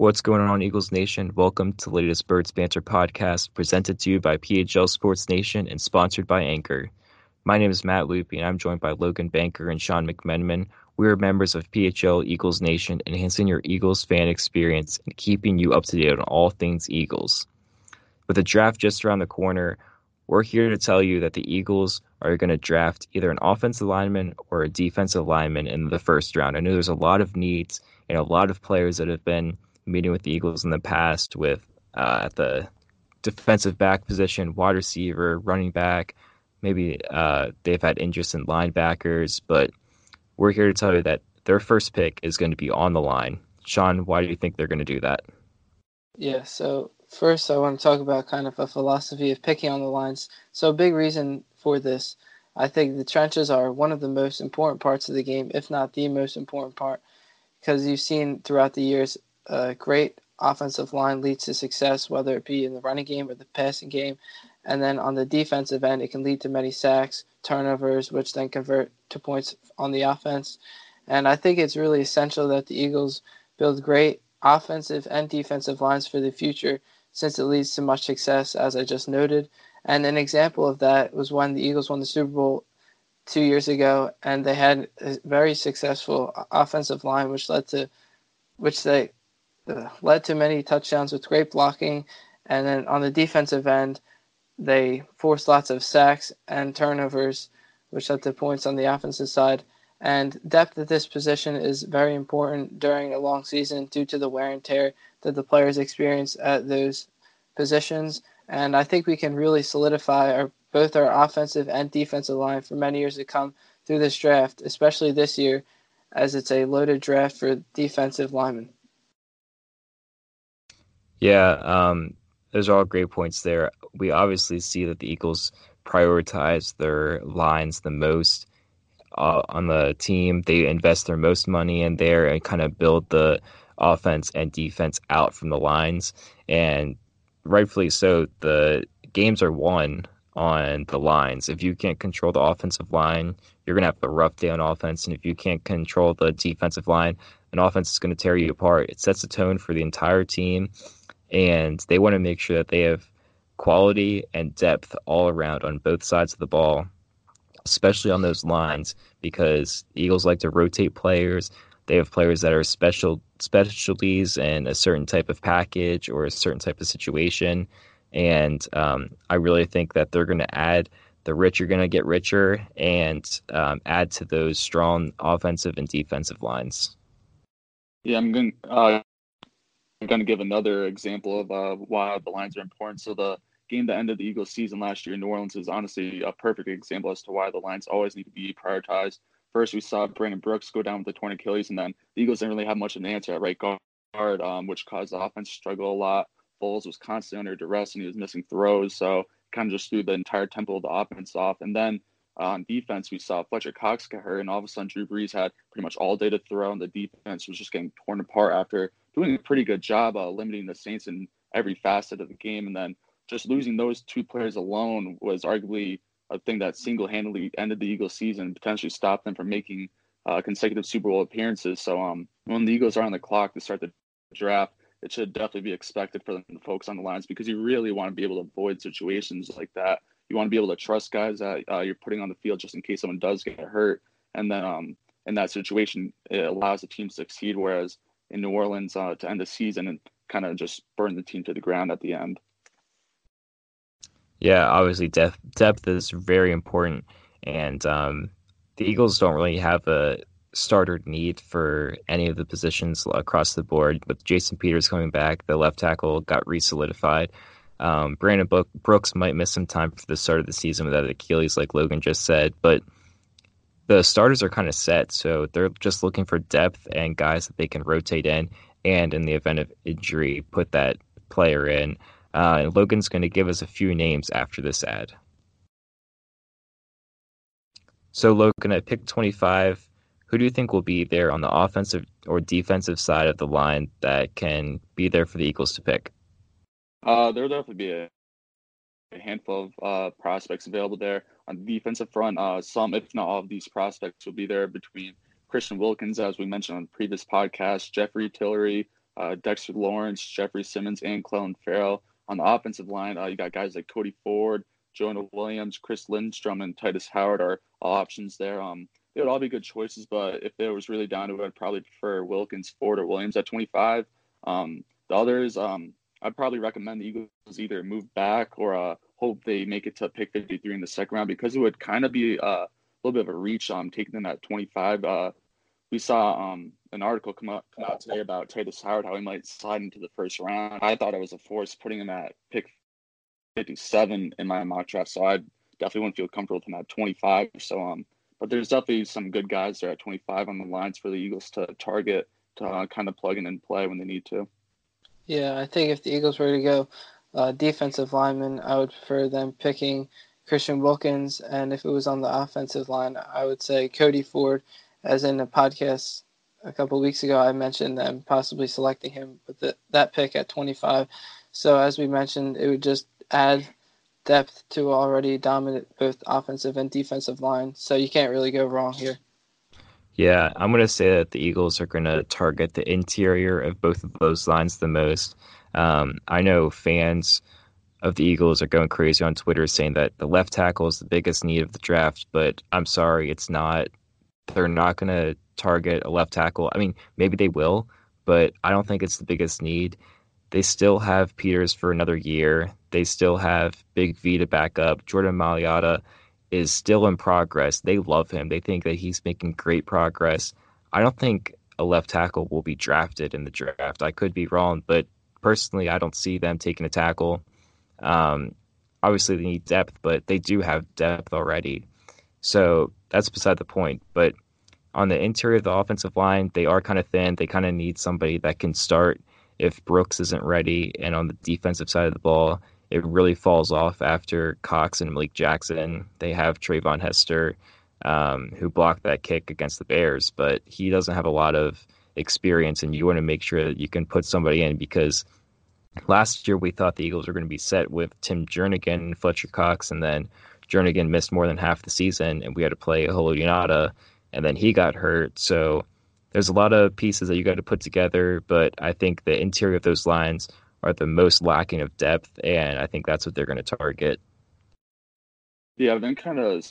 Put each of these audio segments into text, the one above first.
What's going on, Eagles Nation? Welcome to the latest Birds Banter podcast, presented to you by PHL Sports Nation and sponsored by Anchor. My name is Matt Loopy, and I'm joined by Logan Banker and Sean McMenamin. We are members of PHL Eagles Nation, enhancing your Eagles fan experience and keeping you up to date on all things Eagles. With the draft just around the corner, we're here to tell you that the Eagles are going to draft either an offensive lineman or a defensive lineman in the first round. I know there's a lot of needs and a lot of players that have been meeting with the Eagles in the past with uh, at the defensive back position, wide receiver, running back. Maybe uh, they've had interest in linebackers, but we're here to tell you that their first pick is going to be on the line. Sean, why do you think they're going to do that? Yeah, so first I want to talk about kind of a philosophy of picking on the lines. So a big reason for this, I think the trenches are one of the most important parts of the game, if not the most important part, because you've seen throughout the years a great offensive line leads to success, whether it be in the running game or the passing game. And then on the defensive end, it can lead to many sacks, turnovers, which then convert to points on the offense. And I think it's really essential that the Eagles build great offensive and defensive lines for the future since it leads to much success, as I just noted. And an example of that was when the Eagles won the Super Bowl two years ago, and they had a very successful offensive line, which led to, which they led to many touchdowns with great blocking. And then on the defensive end, they forced lots of sacks and turnovers, which led to points on the offensive side. And depth at this position is very important during a long season due to the wear and tear that the players experience at those positions. And I think we can really solidify our both our offensive and defensive line for many years to come through this draft, especially this year, as it's a loaded draft for defensive linemen. Yeah, um, those are all great points there. We obviously see that the Eagles prioritize their lines the most uh, on the team. They invest their most money in there and kind of build the offense and defense out from the lines. And rightfully so, the games are won on the lines. If you can't control the offensive line, you're going to have a rough day on offense. And if you can't control the defensive line, an offense is going to tear you apart. It sets the tone for the entire team and they want to make sure that they have quality and depth all around on both sides of the ball, especially on those lines, because Eagles like to rotate players. They have players that are special specialties in a certain type of package or a certain type of situation, and um, I really think that they're going to add. The rich are going to get richer and um, add to those strong offensive and defensive lines. Yeah, I'm going. Uh, I'm going to give another example of uh, why the lines are important. So the game that ended the Eagles season last year in New Orleans is honestly a perfect example as to why the lines always need to be prioritized. First, we saw Brandon Brooks go down with the torn Achilles, and then the Eagles didn't really have much of an answer at right guard, um, which caused the offense to struggle a lot. Foles was constantly under duress, and he was missing throws, so kind of just threw the entire tempo of the offense off. And then uh, on defense, we saw Fletcher Cox get hurt, and all of a sudden Drew Brees had pretty much all day to throw, and the defense was just getting torn apart after doing a pretty good job uh, limiting the Saints in every facet of the game. And then just losing those two players alone was arguably a thing that single-handedly ended the Eagles' season and potentially stopped them from making uh, consecutive Super Bowl appearances. So um, when the Eagles are on the clock to start the draft, it should definitely be expected for them to focus on the lines because you really want to be able to avoid situations like that. You want to be able to trust guys that uh, you're putting on the field just in case someone does get hurt. And then um, in that situation, it allows the team to succeed. Whereas in New Orleans uh, to end the season and kind of just burn the team to the ground at the end. Yeah, obviously depth depth is very important, and um, the Eagles don't really have a starter need for any of the positions across the board. With Jason Peters coming back, the left tackle got re-solidified. Um, Brandon Brooks might miss some time for the start of the season with that Achilles, like Logan just said, but the starters are kind of set, so they're just looking for depth and guys that they can rotate in, and in the event of injury, put that player in. Uh, and Logan's going to give us a few names after this ad. So, Logan, at pick 25, who do you think will be there on the offensive or defensive side of the line that can be there for the Eagles to pick? Uh, there'll definitely be a, a handful of uh, prospects available there. On the defensive front, uh, some, if not all of these prospects, will be there between Christian Wilkins, as we mentioned on previous podcast, Jeffrey Tillery, uh, Dexter Lawrence, Jeffrey Simmons, and Clelin Ferrell. On the offensive line, uh, you got guys like Cody Ford, Jonah Williams, Chris Lindstrom, and Tytus Howard are all options there. Um, they would all be good choices, but if it was really down to it, I'd probably prefer Wilkins, Ford, or Williams at 25. Um, the others, um, I'd probably recommend the Eagles either move back or uh, hope they make it to pick 53 in the second round because it would kind of be uh, a little bit of a reach um, taking them at 25. Uh, we saw um, an article come out, come out today about Tytus Howard, how he might slide into the first round. I thought it was a force putting him at pick 57 in my mock draft, so I definitely wouldn't feel comfortable with him at 25. So, um, but there's definitely some good guys there at 25 on the lines for the Eagles to target to uh, kind of plug in and play when they need to. Yeah, I think if the Eagles were to go uh, defensive lineman, I would prefer them picking Christian Wilkins, and if it was on the offensive line, I would say Cody Ford as in a podcast a couple weeks ago, I mentioned them possibly selecting him with the, that pick at 25. So as we mentioned, it would just add depth to already dominant both offensive and defensive line. So you can't really go wrong here. Yeah, I'm going to say that the Eagles are going to target the interior of both of those lines the most. Um, I know fans of the Eagles are going crazy on Twitter saying that the left tackle is the biggest need of the draft, but I'm sorry, it's not they're not going to target a left tackle. I mean, maybe they will, but I don't think it's the biggest need. They still have Peters for another year. They still have Big V to back up. Jordan Mailata is still in progress. They love him. They think that he's making great progress. I don't think a left tackle will be drafted in the draft. I could be wrong, but personally, I don't see them taking a tackle. Um, obviously, they need depth, but they do have depth already. So that's beside the point. But on the interior of the offensive line, they are kind of thin. They kind of need somebody that can start if Brooks isn't ready. And on the defensive side of the ball, it really falls off after Cox and Malik Jackson. They have Treyvon Hester, um, who blocked that kick against the Bears, but he doesn't have a lot of experience. And you want to make sure that you can put somebody in because last year we thought the Eagles were going to be set with Tim Jernigan and Fletcher Cox, and then Jernigan missed more than half the season, and we had to play Haloti and then he got hurt. So there's a lot of pieces that you got to put together, but I think the interior of those lines are the most lacking of depth, and I think that's what they're going to target. Yeah, I've been kind of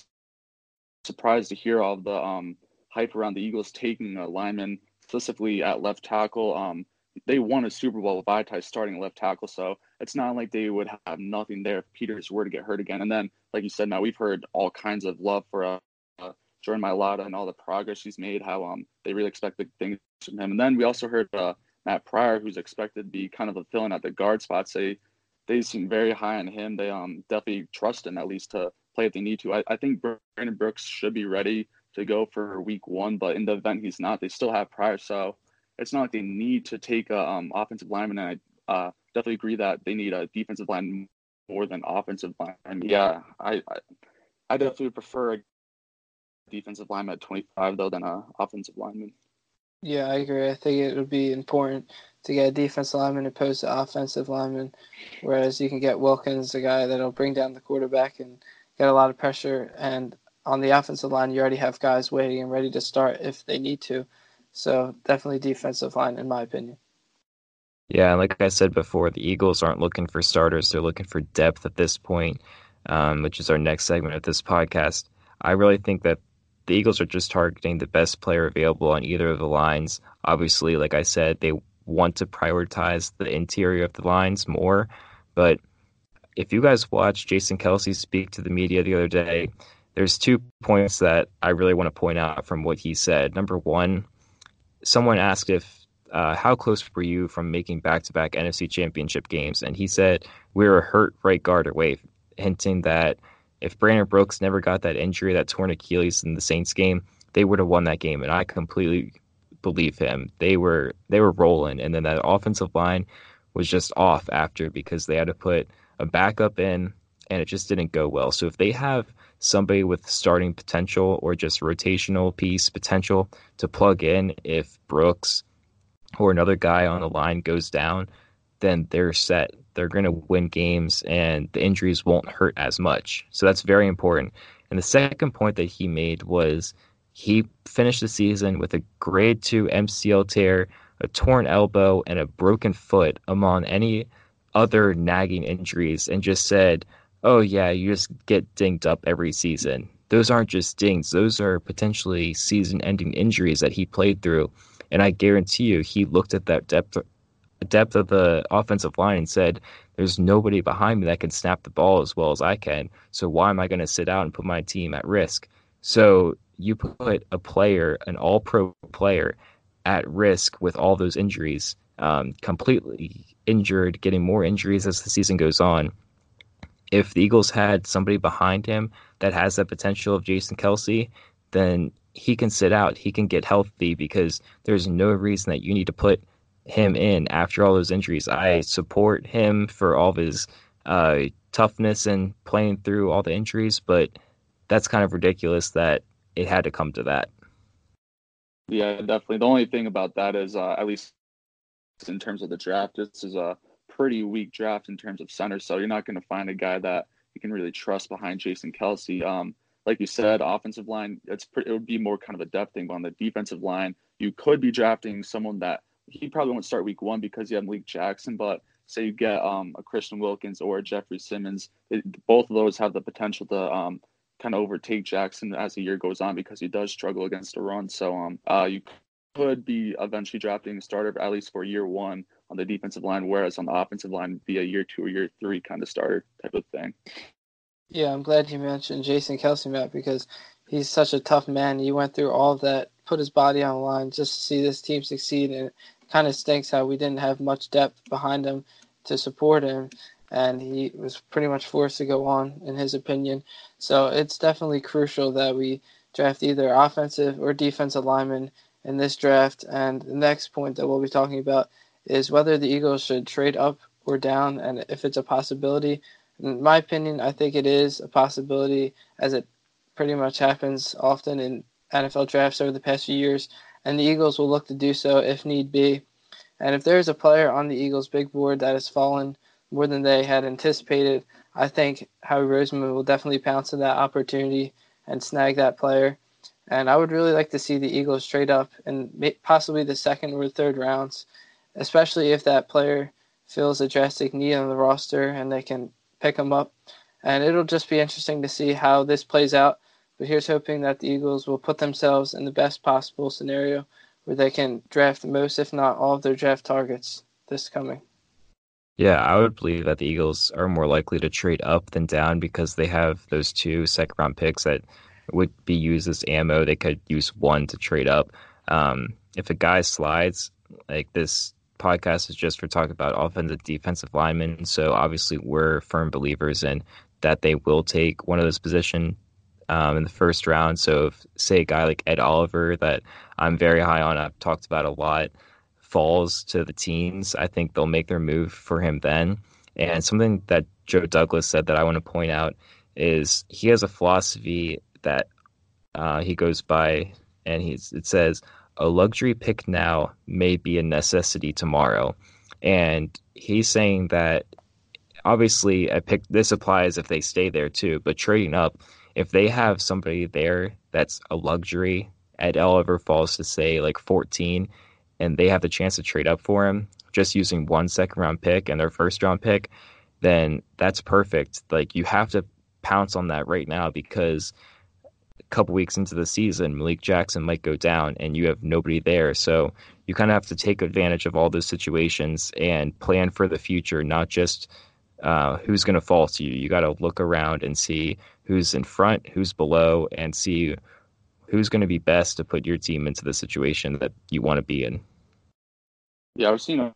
surprised to hear all the um, hype around the Eagles taking a lineman specifically at left tackle. Um, they won a Super Bowl with Vaitai starting left tackle, so it's not like they would have nothing there if Peters were to get hurt again. And then, like you said, now we've heard all kinds of love for uh, uh, Jordan Mailata and all the progress he's made. How um they really expect big things from him. And then we also heard uh, Matt Pryor, who's expected to be kind of a fill-in at the guard spot, say they seem very high on him. They um definitely trust him at least to play if they need to. I, I think Brandon Brooks should be ready to go for week one, but in the event he's not, they still have Pryor. So it's not like they need to take a um, offensive lineman. And I uh, definitely agree that they need a defensive line more than offensive line. And yeah, I, I, I definitely prefer a defensive lineman at 25 though than a offensive lineman. Yeah, I agree. I think it would be important to get a defensive lineman opposed to offensive lineman, whereas you can get Wilkins, a guy that'll bring down the quarterback and get a lot of pressure. And on the offensive line, you already have guys waiting and ready to start if they need to. So definitely defensive line, in my opinion. Yeah, like I said before, the Eagles aren't looking for starters; they're looking for depth at this point, um, which is our next segment of this podcast. I really think that the Eagles are just targeting the best player available on either of the lines. Obviously, like I said, they want to prioritize the interior of the lines more, but if you guys watch Jason Kelce speak to the media the other day, there's two points that I really want to point out from what he said. Number one, someone asked if uh, how close were you from making back-to-back NFC Championship games, and he said we were a hurt right guard away, hinting that If Brandon Brooks never got that injury, that torn Achilles in the Saints game, they would have won that game. And I completely believe him. They were they were rolling, and then that offensive line was just off after because they had to put a backup in, and it just didn't go well. So if they have somebody with starting potential or just rotational piece potential to plug in, if Brooks or another guy on the line goes down, then they're set. They're going to win games and the injuries won't hurt as much. So that's very important. And the second point that he made was he finished the season with a grade 2 MCL tear, a torn elbow, and a broken foot among any other nagging injuries, and just said, Oh, yeah, you just get dinged up every season. Those aren't just dings, those are potentially season ending injuries that he played through. And I guarantee you, he looked at that depth depth of the offensive line and said, There's nobody behind me that can snap the ball as well as I can. So why am I going to sit out and put my team at risk? So you put a player, an all pro player, at risk with all those injuries, um, completely injured, getting more injuries as the season goes on. If the Eagles had somebody behind him that has that potential of Jason Kelce, then he can sit out, he can get healthy because there's no reason that you need to put him in after all those injuries. I support him for all of his uh, toughness and playing through all the injuries, but that's kind of ridiculous that it had to come to that. Yeah, definitely. The only thing about that is, uh, at least in terms of the draft, this is a pretty weak draft in terms of center. So you're not going to find a guy that you can really trust behind Jason Kelce. Um, like you said, offensive line, it's pretty, it would be more kind of a depth thing. But on the defensive line, you could be drafting someone that he probably won't start week one because you have Malik Jackson, but say you get um, a Christian Wilkins or a Jeffrey Simmons, it, both of those have the potential to um, kind of overtake Jackson as the year goes on because he does struggle against a run. So um, uh, you could be eventually drafting a starter at least for year one on the defensive line, whereas on the offensive line, be a year two or year three kind of starter type of thing. Yeah, I'm glad you mentioned Jason Kelce, Matt, because he's such a tough man. He went through all of that, put his body on the line just to see this team succeed, and kind of stinks how we didn't have much depth behind him to support him, and he was pretty much forced to go on, in his opinion. So it's definitely crucial that we draft either offensive or defensive lineman in this draft. And the next point that we'll be talking about is whether the Eagles should trade up or down, and if it's a possibility. In my opinion, I think it is a possibility, as it pretty much happens often in NFL drafts over the past few years and the Eagles will look to do so if need be. And if there is a player on the Eagles' big board that has fallen more than they had anticipated, I think Howie Roseman will definitely pounce on that opportunity and snag that player. And I would really like to see the Eagles trade up in possibly the second or third rounds, especially if that player feels a drastic need on the roster and they can pick him up. And it'll just be interesting to see how this plays out but here's hoping that the Eagles will put themselves in the best possible scenario where they can draft most, if not all, of their draft targets this coming. Yeah, I would believe that the Eagles are more likely to trade up than down because they have those two second round picks that would be used as ammo. They could use one to trade up. Um, if a guy slides, like this podcast is just for talking about offensive defensive linemen. So obviously we're firm believers in that they will take one of those position um, in the first round. So, if, say a guy like Ed Oliver that I'm very high on, I've talked about a lot, falls to the teens, I think they'll make their move for him then. And something that Joe Douglas said that I want to point out is he has a philosophy that uh, he goes by, and he's, it says, a luxury pick now may be a necessity tomorrow. And he's saying that obviously a pick this applies if they stay there too, but trading up if they have somebody there that's a luxury Ed Oliver falls to say like 14 and they have the chance to trade up for him just using one second round pick and their first round pick, then that's perfect. Like you have to pounce on that right now because couple weeks into the season, Malik Jackson might go down and you have nobody there. So you kind of have to take advantage of all those situations and plan for the future, not just uh, who's going to fall to you. You got to look around and see who's in front, who's below, and see who's going to be best to put your team into the situation that you want to be in. Yeah, I've seen a,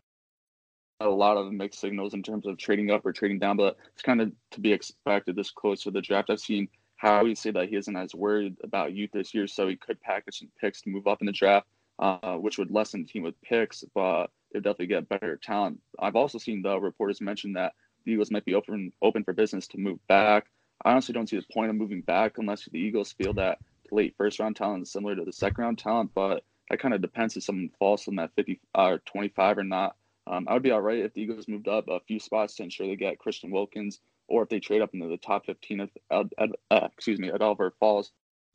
a lot of mixed signals in terms of trading up or trading down, but it's kind of to be expected this close to the draft. I've seen Howie say that he isn't as worried about youth this year, so he could package some picks to move up in the draft, uh, which would lessen the team with picks, but they'd definitely get better talent. I've also seen the reporters mention that the Eagles might be open open for business to move back. I honestly don't see the point of moving back unless the Eagles feel that late first round talent is similar to the second round talent, but that kind of depends if someone falls from that 50 or uh, 25 or not. Um, I would be all right if the Eagles moved up a few spots to ensure they get Christian Wilkins, or if they trade up into the top 15 if uh, uh, excuse me, Ed Oliver falls.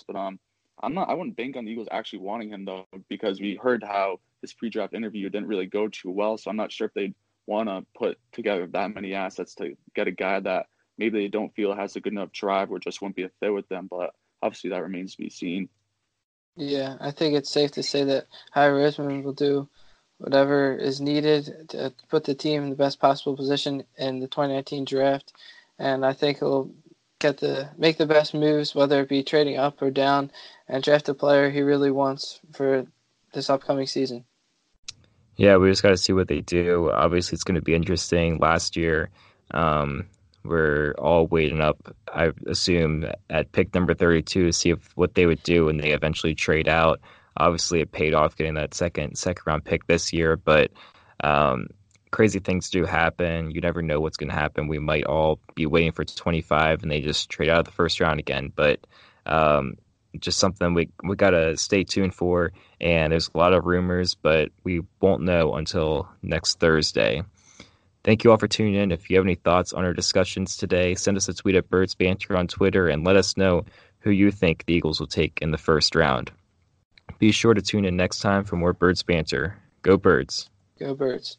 But um, I'm not. I wouldn't bank on the Eagles actually wanting him though, because we heard how his pre-draft interview didn't really go too well. So I'm not sure if they'd want to put together that many assets to get a guy that maybe they don't feel has a good enough drive or just won't be a fit with them. But obviously, that remains to be seen. Yeah, I think it's safe to say that Howie Roseman will do whatever is needed to put the team in the best possible position in the 2019 draft, and I think he'll get the make the best moves, whether it be trading up or down, and draft a player he really wants for this upcoming season. Yeah, we just got to see what they do. Obviously, it's going to be interesting. Last year, um, we're all waiting up, I assume, at pick number 32 to see if what they would do when they eventually trade out. Obviously, it paid off getting that second second round pick this year, but um, crazy things do happen. You never know what's going to happen. We might all be waiting for 25 and they just trade out of the first round again. But um, just something we we got to stay tuned for. And there's a lot of rumors, but we won't know until next Thursday. Thank you all for tuning in. If you have any thoughts on our discussions today, send us a tweet at Birds Banter on Twitter and let us know who you think the Eagles will take in the first round. Be sure to tune in next time for more Birds Banter. Go Birds. Go Birds.